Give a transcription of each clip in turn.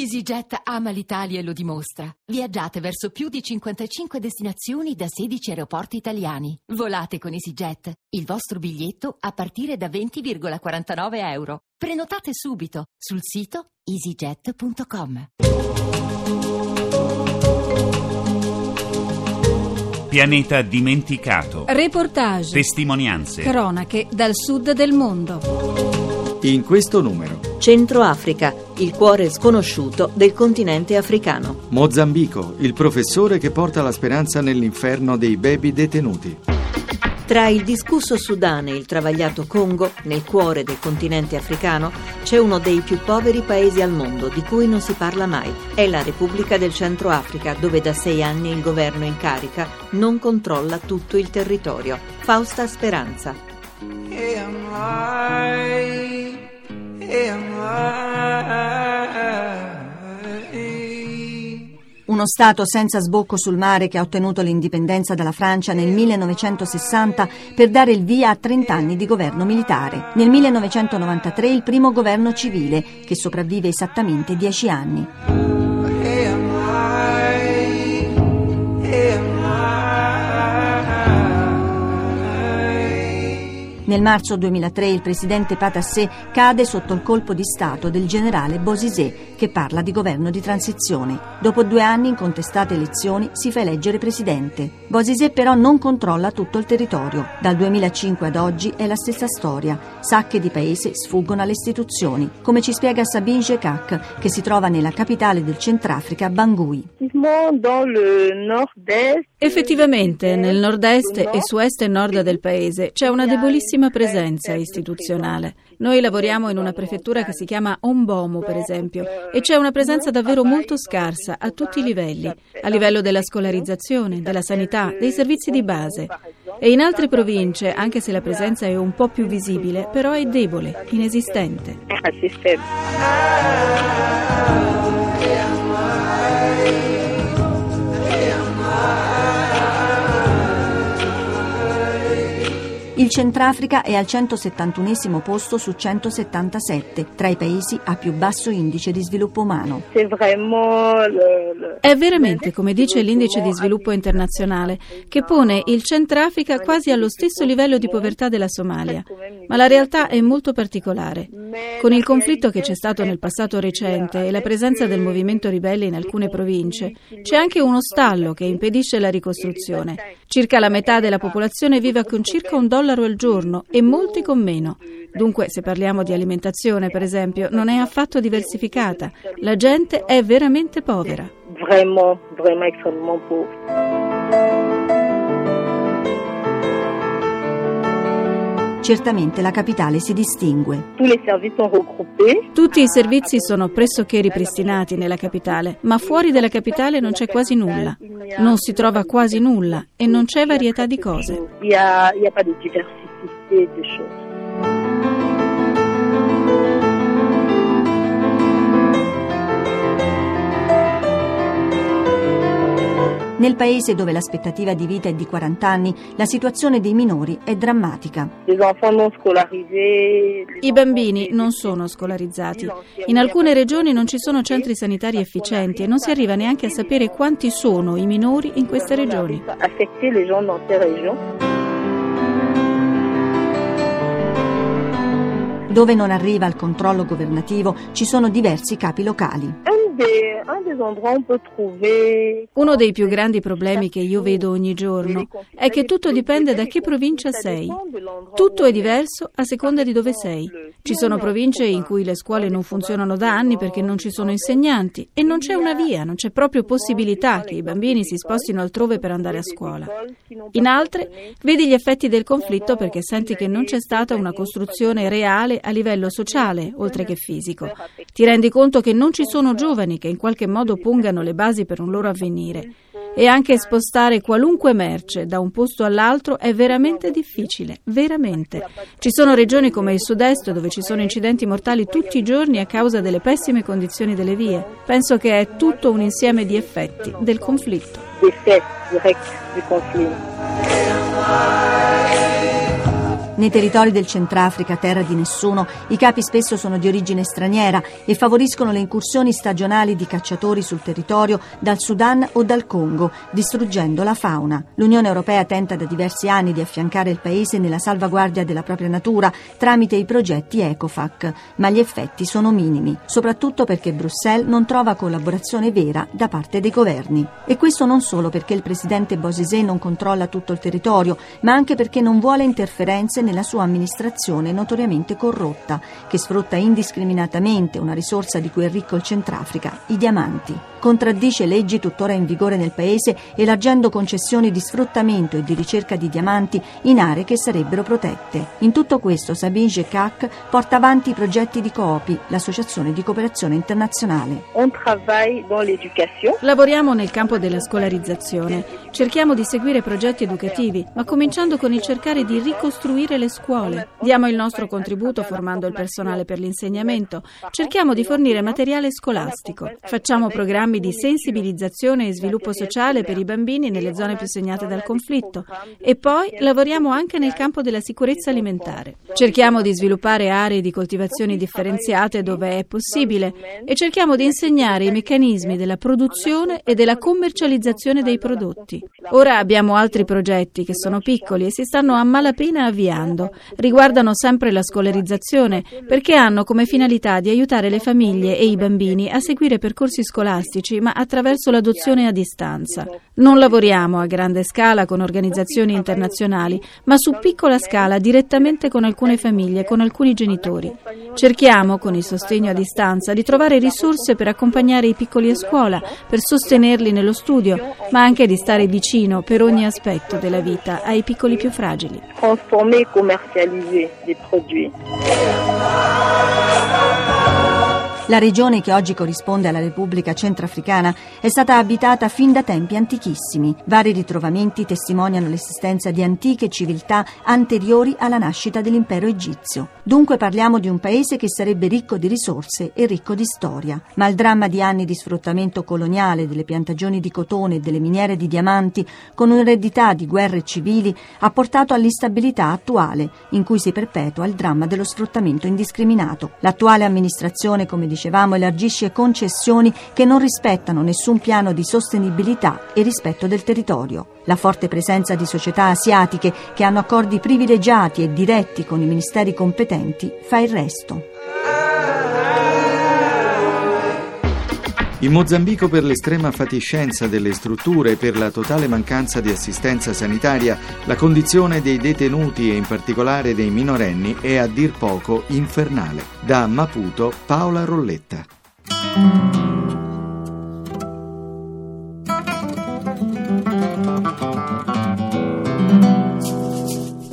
EasyJet ama l'Italia e lo dimostra. Viaggiate verso più di 55 destinazioni da 16 aeroporti italiani. Volate con EasyJet. Il vostro biglietto a partire da 20,49 euro. Prenotate subito sul sito easyjet.com. Pianeta dimenticato. Reportage. Testimonianze. Cronache dal sud del mondo. In questo numero. Centro Africa, il cuore sconosciuto del continente africano. Mozambico, il professore che porta la speranza nell'inferno dei baby detenuti. Tra il discusso Sudan e il travagliato Congo, nel cuore del continente africano, c'è uno dei più poveri paesi al mondo di cui non si parla mai. È la Repubblica del Centro Africa, dove da sei anni il governo in carica non controlla tutto il territorio. Fausta Speranza. Uno Stato senza sbocco sul mare che ha ottenuto l'indipendenza dalla Francia nel 1960 per dare il via a 30 anni di governo militare. Nel 1993 il primo governo civile, che sopravvive esattamente 10 anni. Nel marzo 2003 il presidente Patassé cade sotto il colpo di Stato del generale Bosisé, che parla di governo di transizione. Dopo due anni in contestate elezioni si fa eleggere presidente. Bosisé però non controlla tutto il territorio. Dal 2005 ad oggi è la stessa storia. Sacche di paese sfuggono alle istituzioni, come ci spiega Sabine Jekak, che si trova nella capitale del Centrafrica, Bangui. Effettivamente, nel nord-est e su est e nord del paese c'è una debolissima presenza istituzionale. Noi lavoriamo in una prefettura che si chiama Ombomo, per esempio, e c'è una presenza davvero molto scarsa a tutti i livelli, a livello della scolarizzazione, della sanità, dei servizi di base. E in altre province, anche se la presenza è un po' più visibile, però è debole, inesistente. Il Centrafrica è al 171 posto su 177 tra i paesi a più basso indice di sviluppo umano. È veramente, come dice l'indice di sviluppo internazionale, che pone il Centrafrica quasi allo stesso livello di povertà della Somalia. Ma la realtà è molto particolare. Con il conflitto che c'è stato nel passato recente e la presenza del movimento ribelle in alcune province, c'è anche uno stallo che impedisce la ricostruzione. Circa la metà della popolazione vive con circa un dollaro dollaro al giorno e molti con meno. Dunque, se parliamo di alimentazione, per esempio, non è affatto diversificata. La gente è veramente povera. Vraiment, vraiment extrêmement pauvre. Certamente la capitale si distingue. Tutti i servizi sono pressoché ripristinati nella capitale, ma fuori dalla capitale non c'è quasi nulla. Non si trova quasi nulla e non c'è varietà di cose. Il n'y a pas de diversité de choses. Nel paese dove l'aspettativa di vita è di 40 anni, la situazione dei minori è drammatica. I bambini non sono scolarizzati. In alcune regioni non ci sono centri sanitari efficienti e non si arriva neanche a sapere quanti sono i minori in queste regioni. Dove non arriva il controllo governativo ci sono diversi capi locali. Uno dei più grandi problemi che io vedo ogni giorno è che tutto dipende da che provincia sei. Tutto è diverso a seconda di dove sei. Ci sono province in cui le scuole non funzionano da anni perché non ci sono insegnanti e non c'è una via, non c'è proprio possibilità che i bambini si spostino altrove per andare a scuola. In altre vedi gli effetti del conflitto perché senti che non c'è stata una costruzione reale a livello sociale, oltre che fisico. Ti rendi conto che non ci sono giovani che in qualche modo pongano le basi per un loro avvenire. E anche spostare qualunque merce da un posto all'altro è veramente difficile, veramente. Ci sono regioni come il sud-est dove ci sono incidenti mortali tutti i giorni a causa delle pessime condizioni delle vie. Penso che è tutto un insieme di effetti del conflitto. Nei territori del Centrafrica, terra di nessuno, i capi spesso sono di origine straniera e favoriscono le incursioni stagionali di cacciatori sul territorio dal Sudan o dal Congo, distruggendo la fauna. L'Unione Europea tenta da diversi anni di affiancare il paese nella salvaguardia della propria natura tramite i progetti ECOFAC, ma gli effetti sono minimi, soprattutto perché Bruxelles non trova collaborazione vera da parte dei governi. E questo non solo perché il presidente Bosisé non controlla tutto il territorio, ma anche perché non vuole interferenze nella sua amministrazione notoriamente corrotta, che sfrutta indiscriminatamente una risorsa di cui è ricco il Centrafrica, i diamanti. Contraddice leggi tuttora in vigore nel paese elargendo concessioni di sfruttamento e di ricerca di diamanti in aree che sarebbero protette. In tutto questo Sabine Gecac porta avanti i progetti di Coopi, l'associazione di cooperazione internazionale. Lavoriamo nel campo della scolarizzazione. Cerchiamo di seguire progetti educativi, ma cominciando con il cercare di ricostruire le scuole. Diamo il nostro contributo formando il personale per l'insegnamento. Cerchiamo di fornire materiale scolastico. Facciamo programmi di sensibilizzazione e sviluppo sociale per i bambini nelle zone più segnate dal conflitto. E poi lavoriamo anche nel campo della sicurezza alimentare. Cerchiamo di sviluppare aree di coltivazioni differenziate dove è possibile e cerchiamo di insegnare i meccanismi della produzione e della commercializzazione dei prodotti. Ora abbiamo altri progetti che sono piccoli e si stanno a malapena avviando. Riguardano sempre la scolarizzazione perché hanno come finalità di aiutare le famiglie e i bambini a seguire percorsi scolastici ma attraverso l'adozione a distanza. Non lavoriamo a grande scala con organizzazioni internazionali, ma su piccola scala direttamente con alcune famiglie, con alcuni genitori. Cerchiamo, con il sostegno a distanza, di trovare risorse per accompagnare i piccoli a scuola, per sostenerli nello studio, ma anche di stare vicino per ogni aspetto della vita ai piccoli più fragili. Transformer, commercialiser des produits. La regione che oggi corrisponde alla Repubblica Centrafricana è stata abitata fin da tempi antichissimi. Vari ritrovamenti testimoniano l'esistenza di antiche civiltà anteriori alla nascita dell'impero egizio. Dunque parliamo di un paese che sarebbe ricco di risorse e ricco di storia. Ma il dramma di anni di sfruttamento coloniale delle piantagioni di cotone e delle miniere di diamanti, con un'eredità di guerre civili, ha portato all'instabilità attuale, in cui si perpetua il dramma dello sfruttamento indiscriminato. L'attuale amministrazione, come dicevamo, elargisce concessioni che non rispettano nessun piano di sostenibilità e rispetto del territorio. La forte presenza di società asiatiche che hanno accordi privilegiati e diretti con i ministeri competenti fa il resto. In Mozambico per l'estrema fatiscenza delle strutture e per la totale mancanza di assistenza sanitaria, la condizione dei detenuti e in particolare dei minorenni è a dir poco infernale. Da Maputo Paola Rolletta.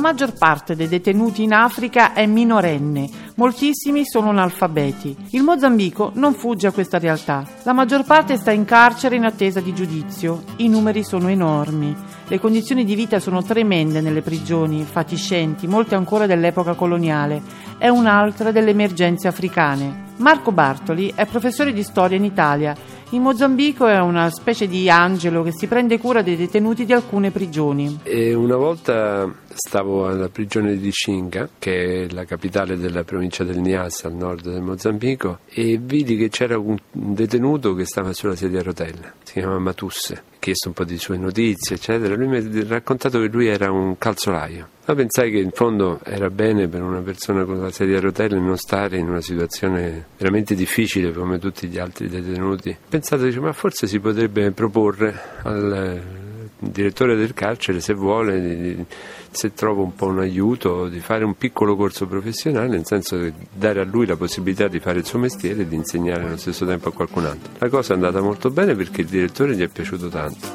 La maggior parte dei detenuti in Africa è minorenne, moltissimi sono analfabeti. Il Mozambico non fugge a questa realtà. La maggior parte sta in carcere in attesa di giudizio. I numeri sono enormi. Le condizioni di vita sono tremende nelle prigioni, fatiscenti, molte ancora dell'epoca coloniale. È un'altra delle emergenze africane. Marco Bartoli è professore di storia in Italia. In Mozambico è una specie di angelo che si prende cura dei detenuti di alcune prigioni. E una volta stavo alla prigione di Xinga, che è la capitale della provincia del Niassa al nord del Mozambico, e vidi che c'era un detenuto che stava sulla sedia a rotelle, si chiama Matusse. Chiesto un po' di sue notizie, eccetera. Lui mi ha raccontato che lui era un calzolaio. Ma pensai che in fondo era bene per una persona con la sedia a rotelle non stare in una situazione veramente difficile come tutti gli altri detenuti. Pensate, dice, ma forse si potrebbe proporre al direttore del carcere, se vuole, se trova un po' un aiuto, di fare un piccolo corso professionale, nel senso di dare a lui la possibilità di fare il suo mestiere e di insegnare allo stesso tempo a qualcun altro. La cosa è andata molto bene perché il direttore gli è piaciuto tanto.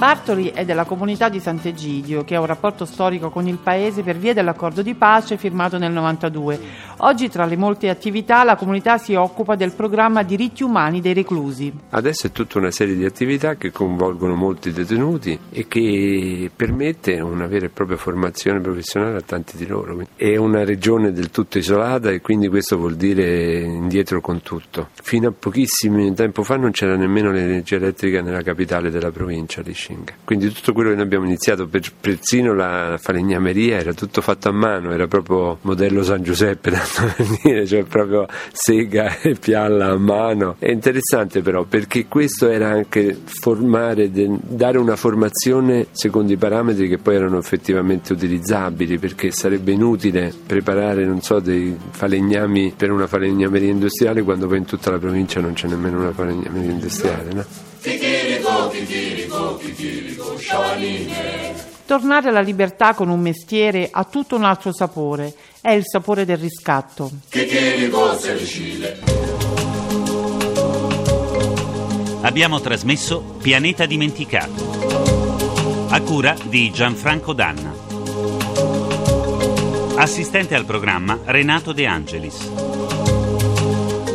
Bartoli è della comunità di Sant'Egidio, che ha un rapporto storico con il paese per via dell'accordo di pace firmato nel 92. Oggi, tra le molte attività, la comunità si occupa del programma Diritti Umani dei reclusi. Adesso è tutta una serie di attività che coinvolgono molti detenuti e che permette una vera e propria formazione professionale a tanti di loro. È una regione del tutto isolata e quindi questo vuol dire indietro con tutto. Fino a pochissimo tempo fa non c'era nemmeno l'energia elettrica nella capitale della provincia di Scinga. Quindi tutto quello che noi abbiamo iniziato, per, persino la falegnameria, era tutto fatto a mano, era proprio modello San Giuseppe, tanto per dire, cioè proprio sega e pialla a mano. È interessante però perché questo era anche formare, dare una formazione secondo i parametri che poi erano effettivamente utilizzabili, perché sarebbe inutile preparare, non so, dei falegnami per una falegnameria industriale quando poi in tutta la provincia non c'è nemmeno una falegnameria industriale, no? Tornare alla libertà con un mestiere ha tutto un altro sapore, è il sapore del riscatto. Abbiamo trasmesso Pianeta Dimenticato. A cura di Gianfranco Danna. Assistente al programma Renato De Angelis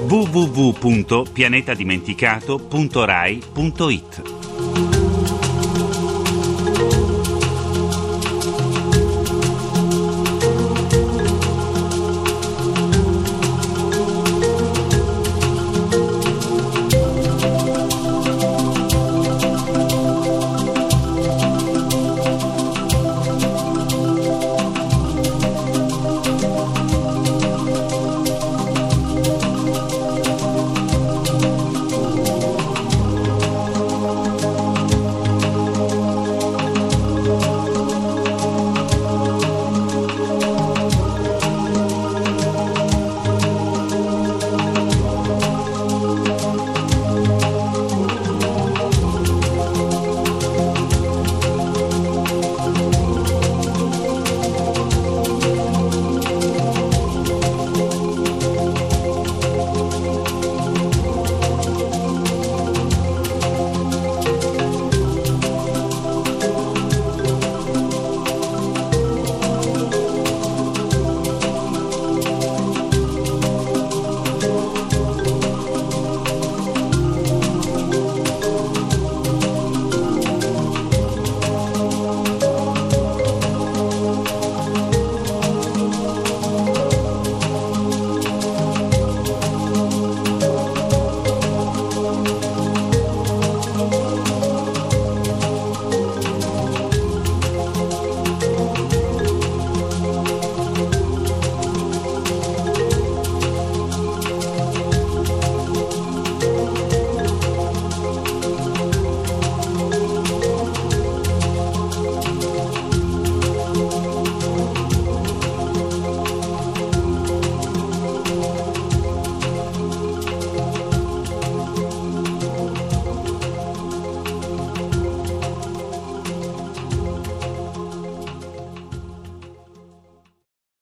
www.pianetadimenticato.rai.it